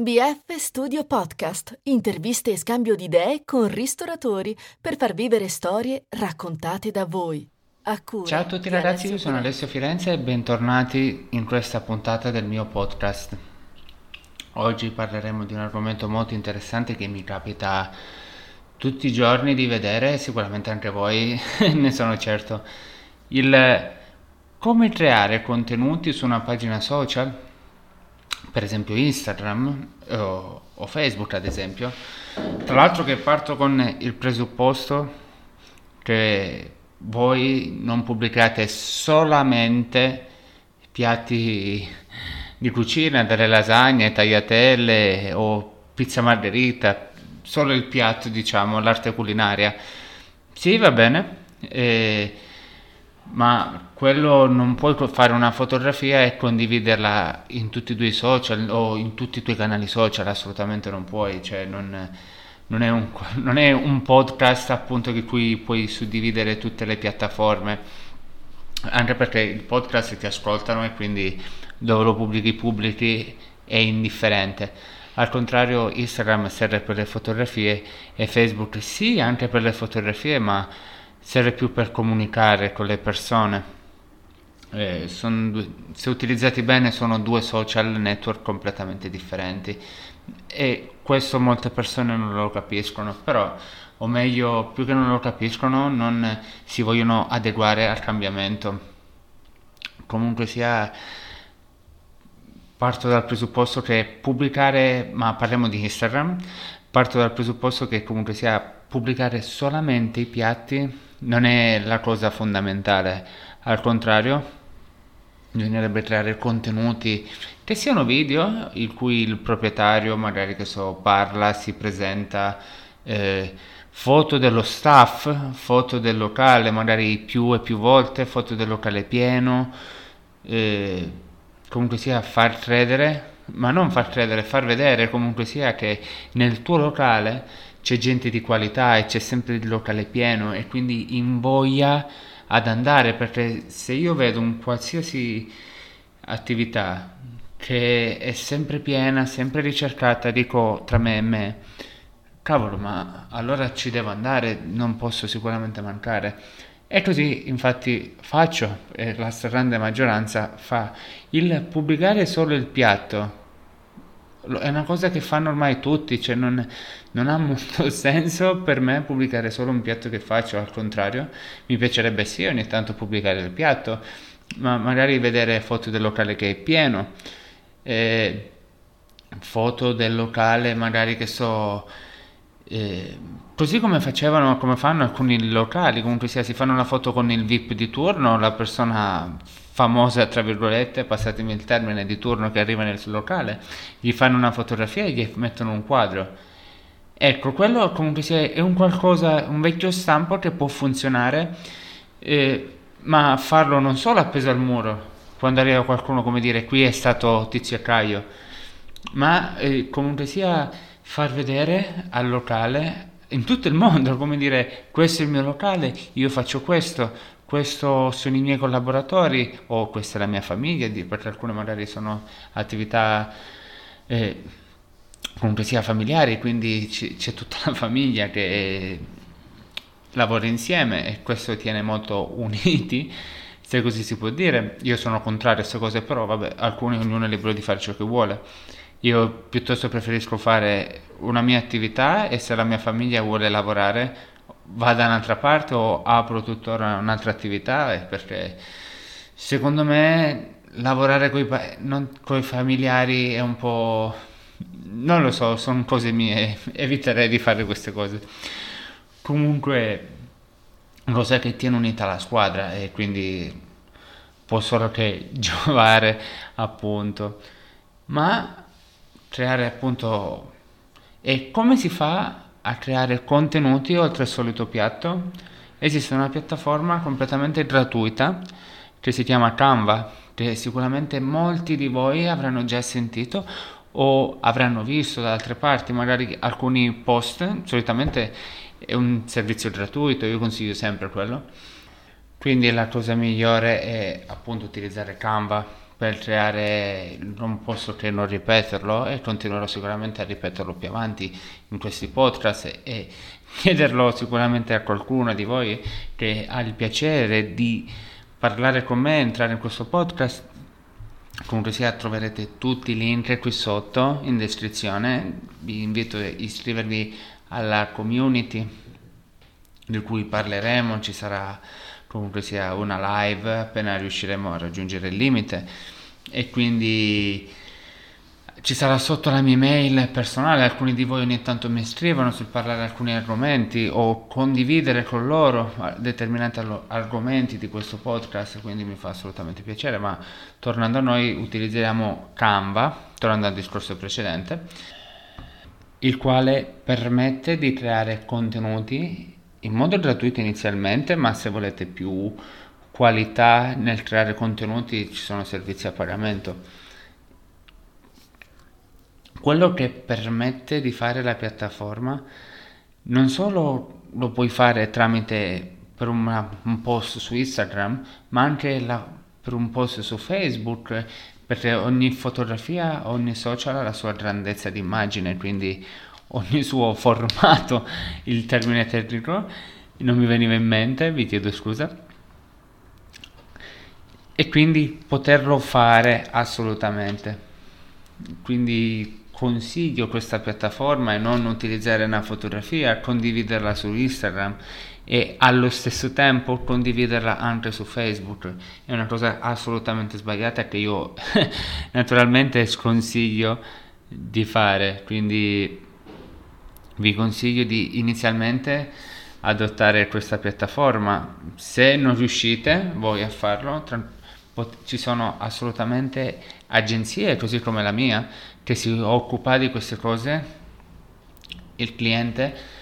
BF Studio Podcast, interviste e scambio di idee con ristoratori per far vivere storie raccontate da voi. A cura Ciao a tutti ragazzi, io sono Alessio Firenze e bentornati in questa puntata del mio podcast. Oggi parleremo di un argomento molto interessante che mi capita tutti i giorni di vedere, sicuramente anche voi ne sono certo. Il come creare contenuti su una pagina social per esempio Instagram o, o Facebook ad esempio, tra l'altro che parto con il presupposto che voi non pubblicate solamente piatti di cucina, delle lasagne, tagliatelle o pizza margherita, solo il piatto, diciamo, l'arte culinaria. Sì, va bene, eh, ma quello non puoi fare una fotografia e condividerla in tutti i tuoi social o in tutti i tuoi canali social, assolutamente non puoi, cioè non, non, è, un, non è un podcast appunto di cui puoi suddividere tutte le piattaforme, anche perché il podcast ti ascoltano e quindi dove lo pubblichi pubblichi è indifferente. Al contrario Instagram serve per le fotografie e Facebook sì anche per le fotografie ma serve più per comunicare con le persone. Eh, due, se utilizzati bene sono due social network completamente differenti e questo molte persone non lo capiscono, però o meglio più che non lo capiscono non si vogliono adeguare al cambiamento. Comunque sia parto dal presupposto che pubblicare, ma parliamo di Instagram, parto dal presupposto che comunque sia pubblicare solamente i piatti non è la cosa fondamentale, al contrario, bisognerebbe creare contenuti che siano video in cui il proprietario magari che so parla, si presenta, eh, foto dello staff, foto del locale magari più e più volte, foto del locale pieno, eh, comunque sia far credere, ma non far credere, far vedere comunque sia che nel tuo locale c'è gente di qualità e c'è sempre il locale pieno e quindi invoglia ad andare perché se io vedo un qualsiasi attività che è sempre piena, sempre ricercata, dico tra me e me, cavolo, ma allora ci devo andare, non posso sicuramente mancare. E così infatti faccio, e la stragrande maggioranza fa, il pubblicare solo il piatto è una cosa che fanno ormai tutti, cioè non, non, ha molto senso per me pubblicare solo un piatto che faccio, al contrario, mi piacerebbe sì ogni tanto pubblicare il piatto, ma magari vedere foto del locale che è pieno, eh, foto del locale magari che so... Eh, così come facevano, come fanno alcuni locali, comunque sia, si fanno una foto con il VIP di turno, la persona famosa, tra virgolette, passatemi il termine, di turno che arriva nel suo locale, gli fanno una fotografia e gli mettono un quadro. Ecco, quello comunque è un qualcosa, un vecchio stampo che può funzionare, eh, ma farlo non solo appeso al muro, quando arriva qualcuno come dire qui è stato Tizio e Caio, ma eh, comunque sia far vedere al locale in tutto il mondo, come dire questo è il mio locale, io faccio questo, questo sono i miei collaboratori o questa è la mia famiglia, perché alcune magari sono attività eh, comunque sia familiari, quindi c- c'è tutta la famiglia che lavora insieme e questo tiene molto uniti, se così si può dire. Io sono contrario a queste cose, però vabbè, alcuni ognuno è libero di fare ciò che vuole. Io piuttosto preferisco fare una mia attività e se la mia famiglia vuole lavorare vado da un'altra parte o apro tuttora un'altra attività perché secondo me lavorare con i familiari è un po'... non lo so, sono cose mie, eviterei di fare queste cose. Comunque, cosa che tiene unita la squadra e quindi può solo che giovare appunto. Ma creare appunto... E come si fa a creare contenuti oltre al solito piatto? Esiste una piattaforma completamente gratuita che si chiama Canva, che sicuramente molti di voi avranno già sentito o avranno visto da altre parti, magari alcuni post, solitamente è un servizio gratuito, io consiglio sempre quello. Quindi la cosa migliore è appunto utilizzare Canva per creare, non posso che non ripeterlo e continuerò sicuramente a ripeterlo più avanti in questi podcast e chiederlo sicuramente a qualcuno di voi che ha il piacere di parlare con me, entrare in questo podcast. Comunque sia troverete tutti i link qui sotto in descrizione. Vi invito a iscrivervi alla community di cui parleremo, ci sarà comunque sia una live appena riusciremo a raggiungere il limite. E quindi ci sarà sotto la mia email personale, alcuni di voi ogni tanto mi scrivono sul parlare alcuni argomenti o condividere con loro determinati argomenti di questo podcast, quindi mi fa assolutamente piacere, ma tornando a noi utilizziamo Canva, tornando al discorso precedente, il quale permette di creare contenuti in modo gratuito inizialmente, ma se volete più qualità nel creare contenuti ci sono servizi a pagamento. Quello che permette di fare la piattaforma non solo lo puoi fare tramite per una, un post su Instagram, ma anche la, per un post su Facebook, perché ogni fotografia, ogni social ha la sua grandezza di immagine, quindi ogni suo formato, il termine tecnico, non mi veniva in mente, vi chiedo scusa. E quindi poterlo fare assolutamente. Quindi consiglio questa piattaforma e non utilizzare una fotografia, condividerla su Instagram e allo stesso tempo condividerla anche su Facebook. È una cosa assolutamente sbagliata che io naturalmente sconsiglio di fare, quindi vi consiglio di inizialmente adottare questa piattaforma. Se non riuscite voi a farlo, tra- pot- ci sono assolutamente agenzie, così come la mia, che si occupa di queste cose. Il cliente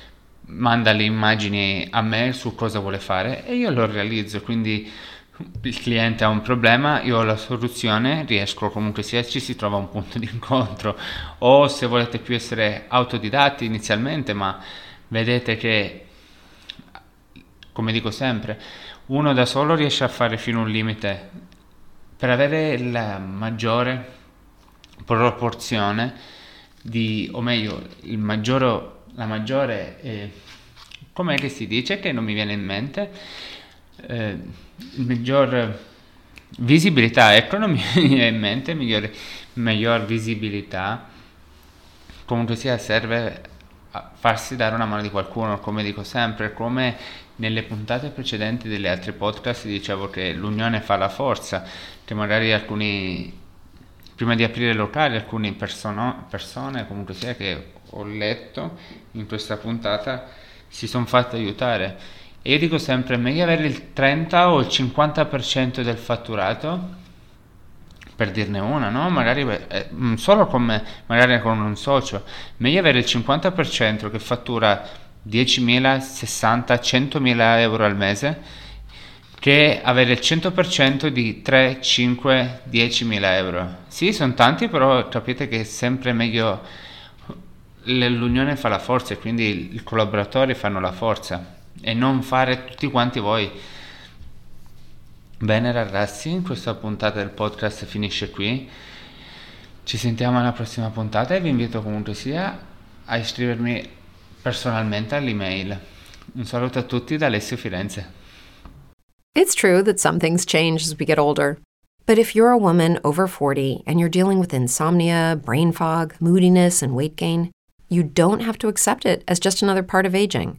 manda le immagini a me su cosa vuole fare e io lo realizzo, quindi il cliente ha un problema, io ho la soluzione, riesco comunque sia ci si trova un punto di incontro. O se volete più essere autodidatti inizialmente, ma vedete che come dico sempre, uno da solo riesce a fare fino a un limite. Per avere la maggiore proporzione di o meglio, il maggiore la maggiore eh, com'è che si dice che non mi viene in mente? Eh, miglior visibilità, ecco non mi viene in mente, miglior, miglior visibilità, comunque sia serve a farsi dare una mano di qualcuno, come dico sempre, come nelle puntate precedenti degli altri podcast dicevo che l'unione fa la forza, che magari alcuni, prima di aprire locali, alcune persone, comunque sia che ho letto in questa puntata, si sono fatti aiutare e io dico sempre, meglio avere il 30 o il 50% del fatturato, per dirne una, no? Magari eh, mm, solo con me, magari con un socio, meglio avere il 50% che fattura 10.000, 60, 100.000 euro al mese che avere il 100% di 3, 5, 10.000 euro. Sì, sono tanti, però capite che è sempre meglio l'unione fa la forza e quindi i collaboratori fanno la forza e non fare tutti quanti voi. Bene ragazzi, questa puntata del podcast finisce qui. Ci sentiamo alla prossima puntata e vi invito comunque sia a iscrivermi personalmente all'email. Un saluto a tutti da Alessio Firenze. It's true that some things change as we get older. But if you're a woman over 40 and you're dealing with insomnia, brain fog, moodiness, and weight gain, you don't have to accept it as just another part of aging.